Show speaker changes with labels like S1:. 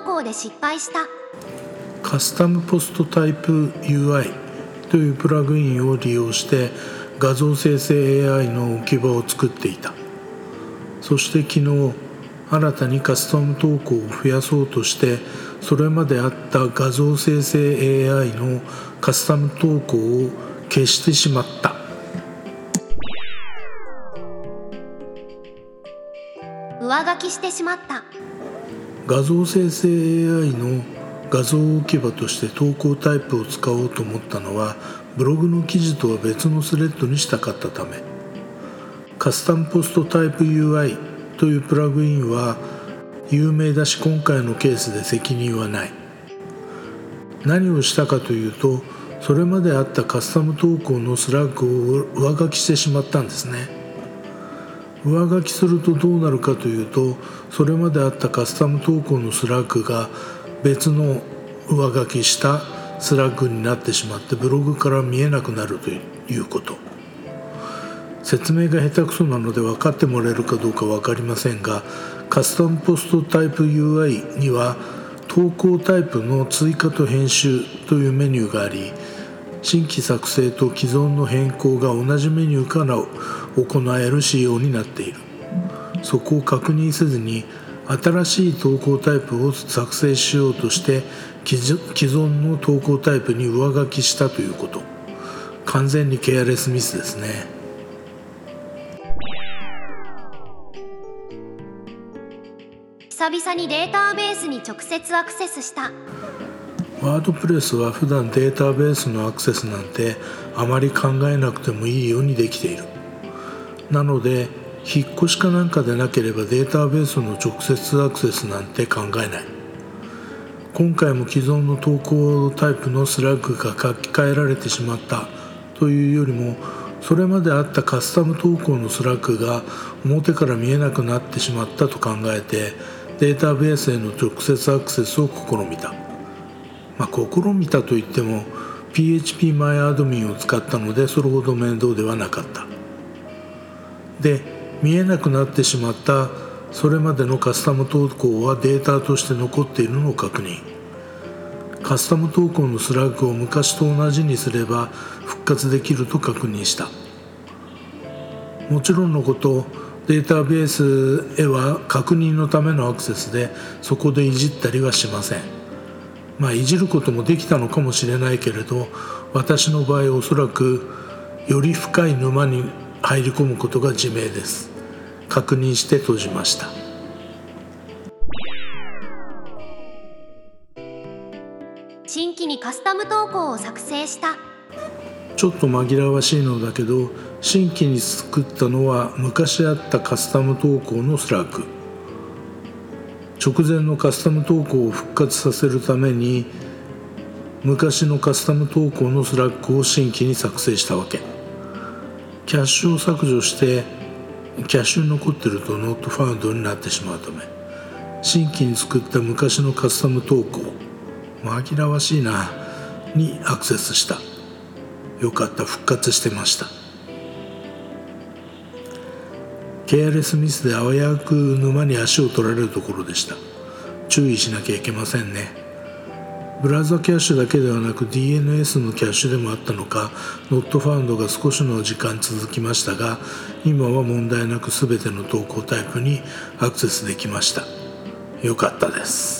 S1: 投稿で失敗した。
S2: カスタムポストタイプ UI というプラグインを利用して画像生成 AI の置き場を作っていた。そして昨日新たにカスタム投稿を増やそうとしてそれまであった画像生成 AI のカスタム投稿を消してしまった。
S1: 上書きしてしまった
S2: 画像生成 AI の画像置き場として投稿タイプを使おうと思ったのはブログの記事とは別のスレッドにしたかったため。カスタムポストタイプ UI というプラグインは有名だし今回のケースで責任はない。何をしたかというとそれまであったカスタム投稿のスラッグを上書きしてしまったんですね。上書きするとどうなるかというとそれまであったカスタム投稿のスラッグが別の上書きしたスラッグになってしまってブログから見えなくなるということ。説明が下手くそなので分かってもらえるかどうか分かりませんがカスタムポストタイプ UI には投稿タイプの追加と編集というメニューがあり新規作成と既存の変更が同じメニューから行える仕様になっている。そこを確認せずに新しい投稿タイプを作成しようとして既存の投稿タイプに上書きしたということ。完全にケアレスミスですね。
S1: 久々にデータベースに直接アクセスした。
S2: ワードプレスは普段データベースのアクセスなんてあまり考えなくてもいいようにできている。なので引っ越しかなんかでなければデータベースの直接アクセスなんて考えない。今回も既存の投稿タイプのスラッグが書き換えられてしまったというよりもそれまであったカスタム投稿のスラッグが表から見えなくなってしまったと考えてデータベースへの直接アクセスを試みた、まあ、試みたといっても PHPMyAdmin を使ったのでそれほど面倒ではなかった。で見えなくなってしまったそれまでのカスタム投稿はデータとして残っているのを確認。カスタム投稿のスラッグを昔と同じにすれば復活できると確認した。もちろんのことデータベースへは確認のためのアクセスでそこでいじったりはしません。まあいじることもできたのかもしれないけれど私の場合おそらくより深い沼に入り込むことが自明です。確認して閉じました。
S1: 新規にカスタム投稿を作成した。
S2: ちょっと紛らわしいのだけど新規に作ったのは昔あったカスタム投稿のスラッグ直前のカスタム投稿を復活させるために昔のカスタム投稿のスラッグを新規に作成したわけ。キャッシュを削除してキャッシュに残ってるとノットファウンドになってしまうため新規に作った昔のカスタム投稿紛らわしいなにアクセスした。よかった復活してました。ケアレスミスで危うく沼に足を取られるところでした。注意しなきゃいけませんね。ブラウザキャッシュだけではなく DNS のキャッシュでもあったのかノットファウンドが少しの時間続きましたが今は問題なく全ての投稿タイプにアクセスできました。よかったです。